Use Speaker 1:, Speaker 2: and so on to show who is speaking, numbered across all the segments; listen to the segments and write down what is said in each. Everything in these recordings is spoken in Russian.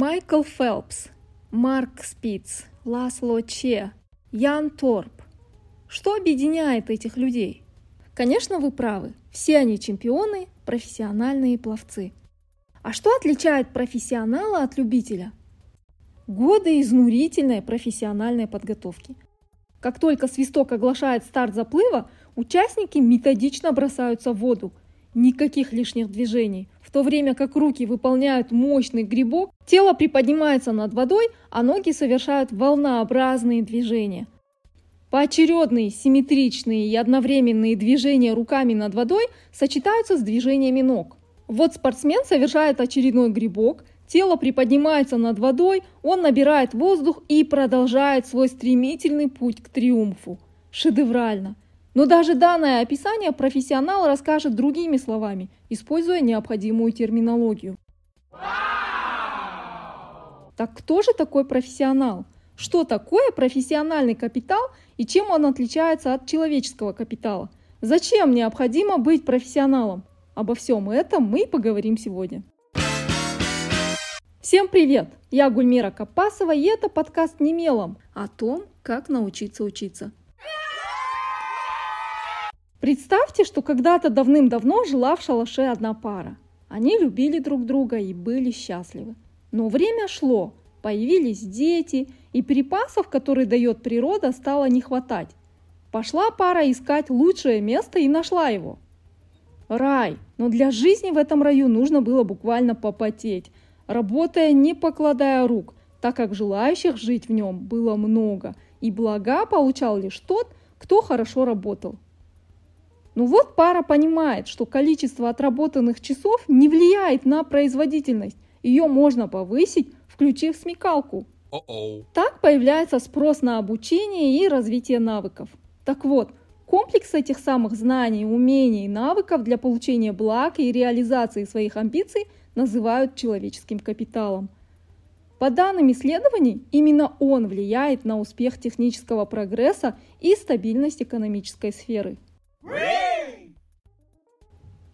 Speaker 1: Майкл Фелпс, Марк Спиц, Ласло Че, Ян Торп. Что объединяет этих людей? Конечно, вы правы. Все они чемпионы, профессиональные пловцы. А что отличает профессионала от любителя? Годы изнурительной профессиональной подготовки. Как только свисток оглашает старт заплыва, участники методично бросаются в воду. Никаких лишних движений. В то время как руки выполняют мощный грибок, тело приподнимается над водой, а ноги совершают волнообразные движения. Поочередные, симметричные и одновременные движения руками над водой сочетаются с движениями ног. Вот спортсмен совершает очередной грибок, тело приподнимается над водой, он набирает воздух и продолжает свой стремительный путь к триумфу. Шедеврально! Но даже данное описание профессионал расскажет другими словами, используя необходимую терминологию. Так кто же такой профессионал? Что такое профессиональный капитал и чем он отличается от человеческого капитала? Зачем необходимо быть профессионалом? Обо всем этом мы поговорим сегодня. Всем привет! Я Гульмира Капасова, и это подкаст «Немелом» о том, как научиться учиться. Представьте, что когда-то давным-давно жила в шалаше одна пара. Они любили друг друга и были счастливы. Но время шло, появились дети, и припасов, которые дает природа, стало не хватать. Пошла пара искать лучшее место и нашла его. Рай, но для жизни в этом раю нужно было буквально попотеть, работая не покладая рук, так как желающих жить в нем было много, и блага получал лишь тот, кто хорошо работал. Ну вот пара понимает, что количество отработанных часов не влияет на производительность. Ее можно повысить, включив смекалку. Uh-oh. Так появляется спрос на обучение и развитие навыков. Так вот, комплекс этих самых знаний, умений и навыков для получения благ и реализации своих амбиций называют человеческим капиталом. По данным исследований, именно он влияет на успех технического прогресса и стабильность экономической сферы.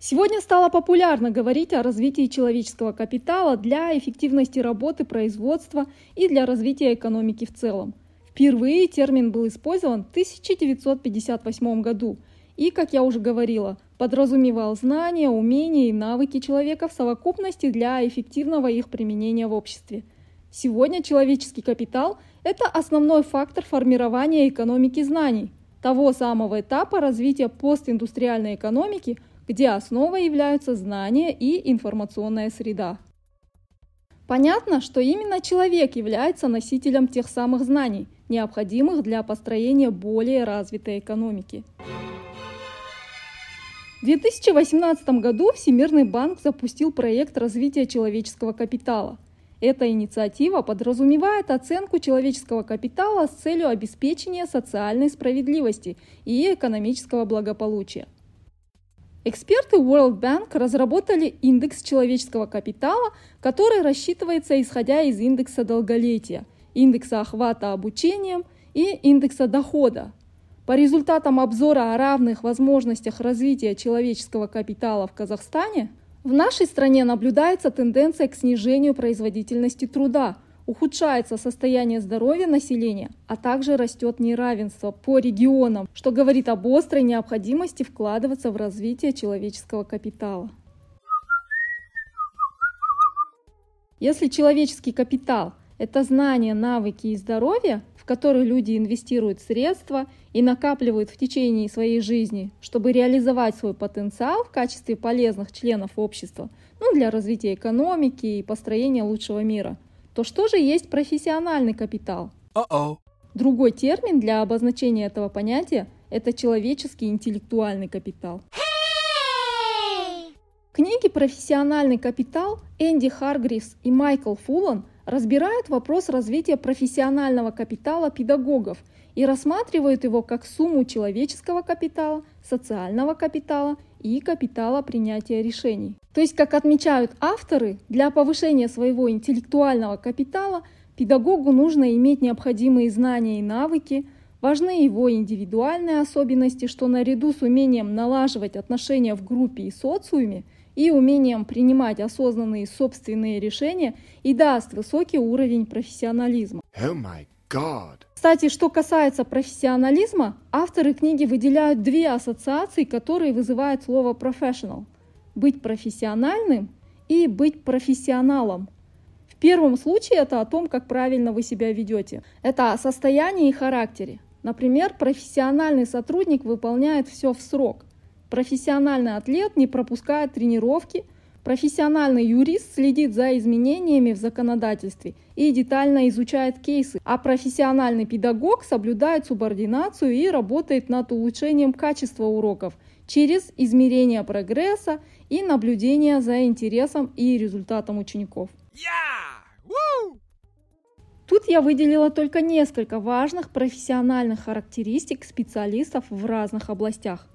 Speaker 1: Сегодня стало популярно говорить о развитии человеческого капитала для эффективности работы производства и для развития экономики в целом. Впервые термин был использован в 1958 году и, как я уже говорила, подразумевал знания, умения и навыки человека в совокупности для эффективного их применения в обществе. Сегодня человеческий капитал – это основной фактор формирования экономики знаний, того самого этапа развития постиндустриальной экономики, где основой являются знания и информационная среда. Понятно, что именно человек является носителем тех самых знаний, необходимых для построения более развитой экономики. В 2018 году Всемирный банк запустил проект развития человеческого капитала – эта инициатива подразумевает оценку человеческого капитала с целью обеспечения социальной справедливости и экономического благополучия. Эксперты World Bank разработали индекс человеческого капитала, который рассчитывается исходя из индекса долголетия, индекса охвата обучением и индекса дохода. По результатам обзора о равных возможностях развития человеческого капитала в Казахстане в нашей стране наблюдается тенденция к снижению производительности труда, ухудшается состояние здоровья населения, а также растет неравенство по регионам, что говорит об острой необходимости вкладываться в развитие человеческого капитала. Если человеческий капитал – это знания, навыки и здоровье, который люди инвестируют средства и накапливают в течение своей жизни, чтобы реализовать свой потенциал в качестве полезных членов общества, ну, для развития экономики и построения лучшего мира, то что же есть профессиональный капитал? Uh-oh. Другой термин для обозначения этого понятия – это человеческий интеллектуальный капитал. Hey! Книги «Профессиональный капитал» Энди Харгривс и Майкл Фуллан – разбирают вопрос развития профессионального капитала педагогов и рассматривают его как сумму человеческого капитала, социального капитала и капитала принятия решений. То есть, как отмечают авторы, для повышения своего интеллектуального капитала педагогу нужно иметь необходимые знания и навыки, важны его индивидуальные особенности, что наряду с умением налаживать отношения в группе и социуме – и умением принимать осознанные собственные решения и даст высокий уровень профессионализма.
Speaker 2: Oh my God.
Speaker 1: Кстати, что касается профессионализма, авторы книги выделяют две ассоциации, которые вызывают слово professional. Быть профессиональным и быть профессионалом. В первом случае это о том, как правильно вы себя ведете. Это о состоянии и характере. Например, профессиональный сотрудник выполняет все в срок. Профессиональный атлет не пропускает тренировки, профессиональный юрист следит за изменениями в законодательстве и детально изучает кейсы, а профессиональный педагог соблюдает субординацию и работает над улучшением качества уроков через измерение прогресса и наблюдение за интересом и результатом учеников.
Speaker 2: Yeah!
Speaker 1: Тут я выделила только несколько важных профессиональных характеристик специалистов в разных областях.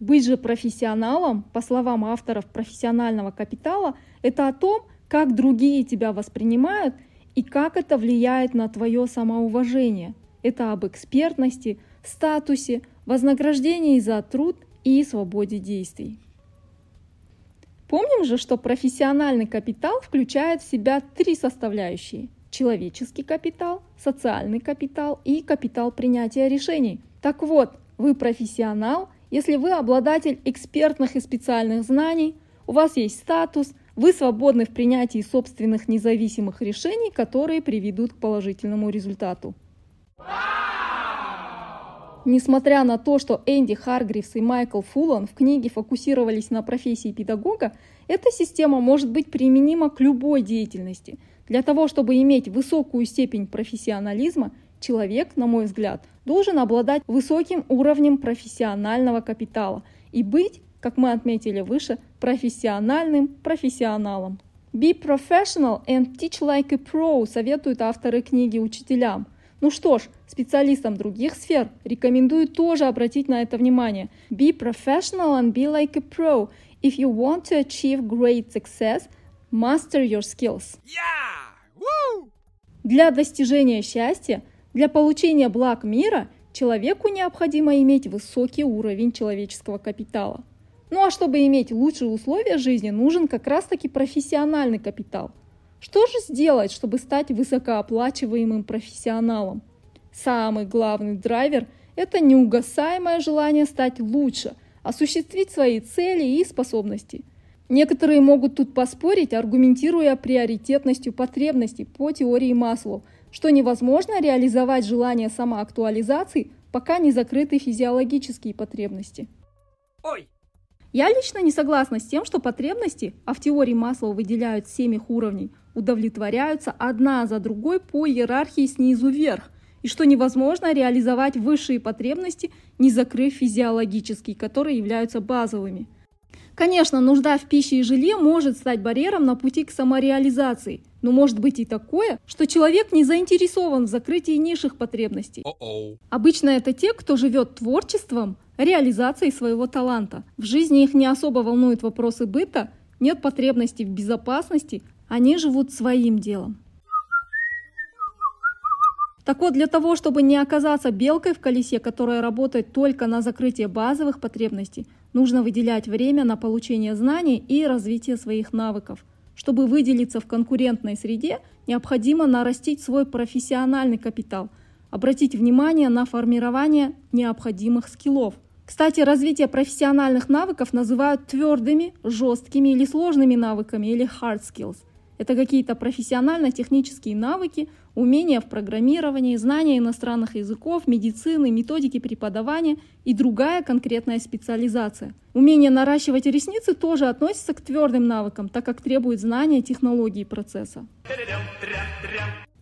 Speaker 1: Быть же профессионалом, по словам авторов профессионального капитала, это о том, как другие тебя воспринимают и как это влияет на твое самоуважение. Это об экспертности, статусе, вознаграждении за труд и свободе действий. Помним же, что профессиональный капитал включает в себя три составляющие – человеческий капитал, социальный капитал и капитал принятия решений. Так вот, вы профессионал – если вы обладатель экспертных и специальных знаний, у вас есть статус, вы свободны в принятии собственных независимых решений, которые приведут к положительному результату. Несмотря на то, что Энди Харгривс и Майкл Фуллан в книге фокусировались на профессии педагога, эта система может быть применима к любой деятельности. Для того, чтобы иметь высокую степень профессионализма, человек, на мой взгляд, должен обладать высоким уровнем профессионального капитала и быть, как мы отметили выше, профессиональным профессионалом. Be professional and teach like a pro советуют авторы книги учителям. Ну что ж, специалистам других сфер рекомендую тоже обратить на это внимание. Be professional and be like a pro. If you want to achieve great success, master your skills.
Speaker 2: Yeah! Woo!
Speaker 1: Для достижения счастья для получения благ мира человеку необходимо иметь высокий уровень человеческого капитала. Ну а чтобы иметь лучшие условия жизни, нужен как раз-таки профессиональный капитал. Что же сделать, чтобы стать высокооплачиваемым профессионалом? Самый главный драйвер – это неугасаемое желание стать лучше, осуществить свои цели и способности. Некоторые могут тут поспорить, аргументируя приоритетностью потребностей по теории Маслоу – что невозможно реализовать желание самоактуализации, пока не закрыты физиологические потребности.
Speaker 2: Ой!
Speaker 1: Я лично не согласна с тем, что потребности, а в теории Маслоу выделяют семь их уровней, удовлетворяются одна за другой по иерархии снизу вверх, и что невозможно реализовать высшие потребности, не закрыв физиологические, которые являются базовыми. Конечно, нужда в пище и жилье может стать барьером на пути к самореализации – но может быть и такое, что человек не заинтересован в закрытии низших потребностей.
Speaker 2: Uh-oh.
Speaker 1: Обычно это те, кто живет творчеством, реализацией своего таланта. В жизни их не особо волнуют вопросы быта, нет потребностей в безопасности, они живут своим делом. Так вот, для того, чтобы не оказаться белкой в колесе, которая работает только на закрытие базовых потребностей, нужно выделять время на получение знаний и развитие своих навыков. Чтобы выделиться в конкурентной среде, необходимо нарастить свой профессиональный капитал, обратить внимание на формирование необходимых скиллов. Кстати, развитие профессиональных навыков называют твердыми, жесткими или сложными навыками или hard skills. Это какие-то профессионально-технические навыки, умения в программировании, знания иностранных языков, медицины, методики преподавания и другая конкретная специализация. Умение наращивать ресницы тоже относится к твердым навыкам, так как требует знания технологии процесса.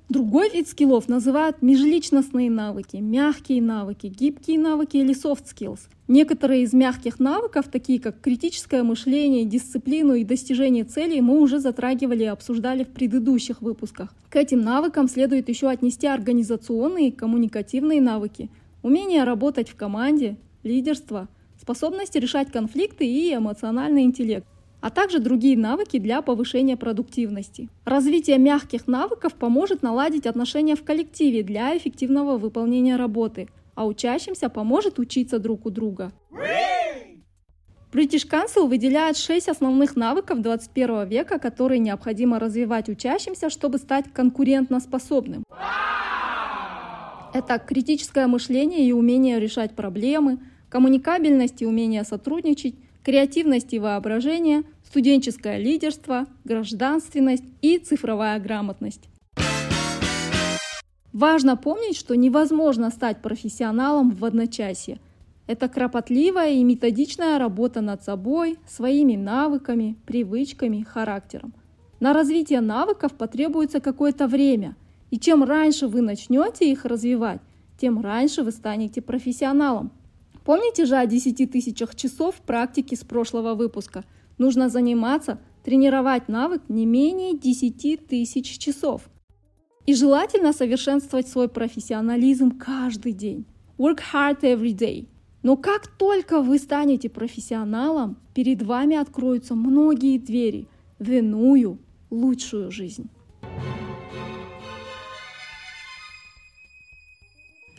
Speaker 1: Другой вид скиллов называют межличностные навыки, мягкие навыки, гибкие навыки или soft skills. Некоторые из мягких навыков, такие как критическое мышление, дисциплину и достижение целей, мы уже затрагивали и обсуждали в предыдущих выпусках. К этим навыкам следует еще отнести организационные и коммуникативные навыки, умение работать в команде, лидерство, способность решать конфликты и эмоциональный интеллект а также другие навыки для повышения продуктивности. Развитие мягких навыков поможет наладить отношения в коллективе для эффективного выполнения работы, а учащимся поможет учиться друг у друга. British Council выделяет шесть основных навыков 21 века, которые необходимо развивать учащимся, чтобы стать конкурентоспособным. Это критическое мышление и умение решать проблемы, коммуникабельность и умение сотрудничать, креативность и воображение, студенческое лидерство, гражданственность и цифровая грамотность. Важно помнить, что невозможно стать профессионалом в одночасье – это кропотливая и методичная работа над собой, своими навыками, привычками, характером. На развитие навыков потребуется какое-то время, и чем раньше вы начнете их развивать, тем раньше вы станете профессионалом. Помните же о 10 тысячах часов практики с прошлого выпуска? Нужно заниматься, тренировать навык не менее 10 тысяч часов. И желательно совершенствовать свой профессионализм каждый день. Work hard every day – но как только вы станете профессионалом, перед вами откроются многие двери в иную, лучшую жизнь.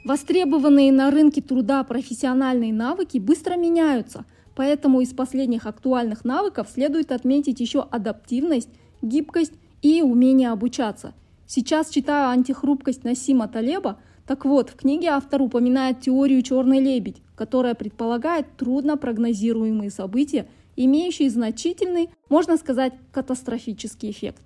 Speaker 1: Востребованные на рынке труда профессиональные навыки быстро меняются, поэтому из последних актуальных навыков следует отметить еще адаптивность, гибкость и умение обучаться. Сейчас читаю «Антихрупкость» Насима Талеба – так вот, в книге автор упоминает теорию «Черный лебедь», которая предполагает трудно прогнозируемые события, имеющие значительный, можно сказать, катастрофический эффект.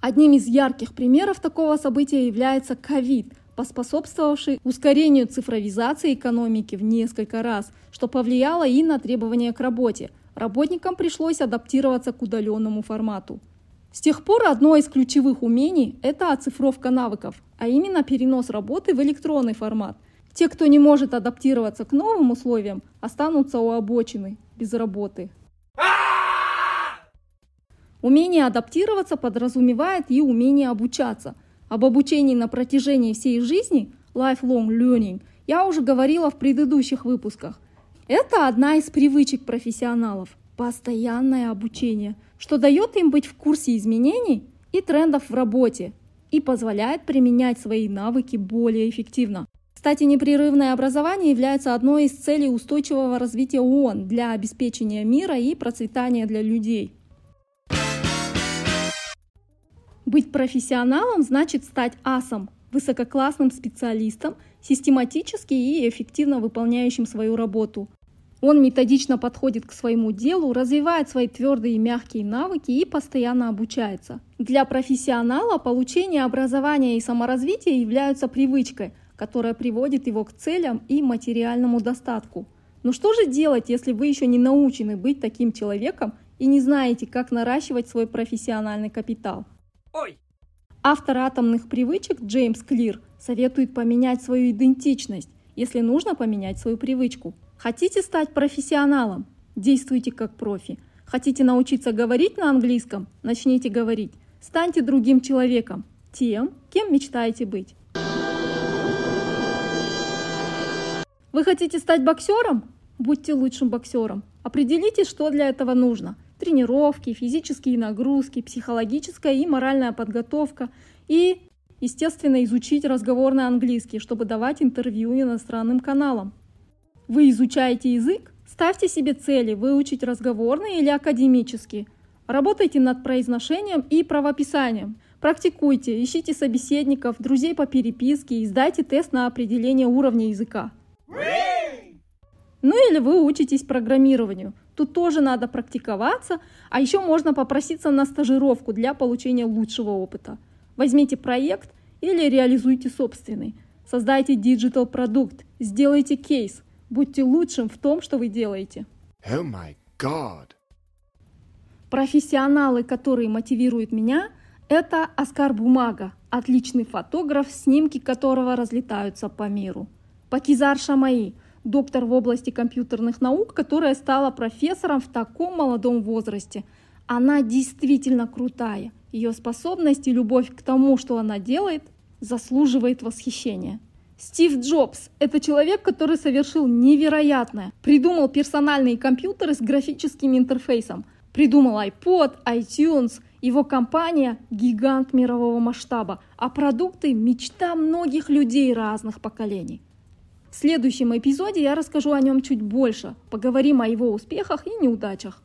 Speaker 1: Одним из ярких примеров такого события является ковид, поспособствовавший ускорению цифровизации экономики в несколько раз, что повлияло и на требования к работе. Работникам пришлось адаптироваться к удаленному формату. С тех пор одно из ключевых умений – это оцифровка навыков, а именно перенос работы в электронный формат. Те, кто не может адаптироваться к новым условиям, останутся у обочины, без работы. Умение адаптироваться подразумевает и умение обучаться. Об обучении на протяжении всей жизни, lifelong learning, я уже говорила в предыдущих выпусках. Это одна из привычек профессионалов – постоянное обучение – что дает им быть в курсе изменений и трендов в работе и позволяет применять свои навыки более эффективно. Кстати, непрерывное образование является одной из целей устойчивого развития ООН для обеспечения мира и процветания для людей. Быть профессионалом значит стать асом, высококлассным специалистом, систематически и эффективно выполняющим свою работу. Он методично подходит к своему делу, развивает свои твердые и мягкие навыки и постоянно обучается. Для профессионала получение образования и саморазвития являются привычкой, которая приводит его к целям и материальному достатку. Но что же делать, если вы еще не научены быть таким человеком и не знаете, как наращивать свой профессиональный капитал?
Speaker 2: Ой!
Speaker 1: Автор атомных привычек Джеймс Клир советует поменять свою идентичность, если нужно поменять свою привычку. Хотите стать профессионалом? Действуйте как профи. Хотите научиться говорить на английском? Начните говорить. Станьте другим человеком, тем, кем мечтаете быть. Вы хотите стать боксером? Будьте лучшим боксером. Определите, что для этого нужно. Тренировки, физические нагрузки, психологическая и моральная подготовка и, естественно, изучить разговорный английский, чтобы давать интервью иностранным каналам. Вы изучаете язык? Ставьте себе цели выучить разговорные или академические. Работайте над произношением и правописанием. Практикуйте, ищите собеседников, друзей по переписке и сдайте тест на определение уровня языка. Ну или вы учитесь программированию. Тут тоже надо практиковаться, а еще можно попроситься на стажировку для получения лучшего опыта. Возьмите проект или реализуйте собственный. Создайте digital продукт, сделайте кейс – Будьте лучшим в том, что вы делаете.
Speaker 2: Oh my God.
Speaker 1: Профессионалы, которые мотивируют меня, это Оскар Бумага, отличный фотограф, снимки которого разлетаются по миру. Пакизар Шамаи, доктор в области компьютерных наук, которая стала профессором в таком молодом возрасте. Она действительно крутая. Ее способность и любовь к тому, что она делает, заслуживает восхищения. Стив Джобс – это человек, который совершил невероятное. Придумал персональные компьютеры с графическим интерфейсом. Придумал iPod, iTunes. Его компания – гигант мирового масштаба, а продукты – мечта многих людей разных поколений. В следующем эпизоде я расскажу о нем чуть больше, поговорим о его успехах и неудачах.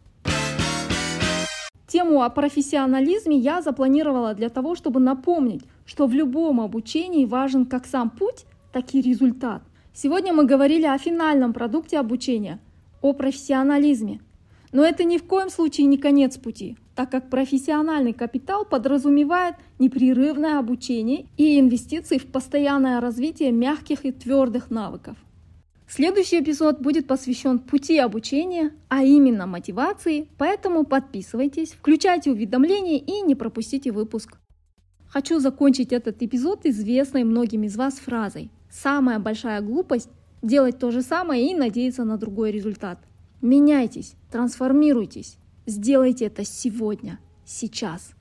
Speaker 1: Тему о профессионализме я запланировала для того, чтобы напомнить, что в любом обучении важен как сам путь, так и результат. Сегодня мы говорили о финальном продукте обучения, о профессионализме. Но это ни в коем случае не конец пути, так как профессиональный капитал подразумевает непрерывное обучение и инвестиции в постоянное развитие мягких и твердых навыков. Следующий эпизод будет посвящен пути обучения, а именно мотивации, поэтому подписывайтесь, включайте уведомления и не пропустите выпуск. Хочу закончить этот эпизод известной многим из вас фразой «Самая большая глупость – делать то же самое и надеяться на другой результат». Меняйтесь, трансформируйтесь, сделайте это сегодня, сейчас.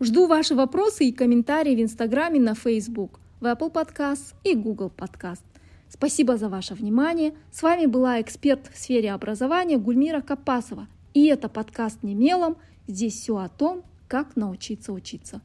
Speaker 1: Жду ваши вопросы и комментарии в Инстаграме, на Facebook, в Apple Podcast и Google Podcast. Спасибо за ваше внимание. С вами была эксперт в сфере образования Гульмира Капасова. И это подкаст «Не мелом». Здесь все о том, как научиться учиться.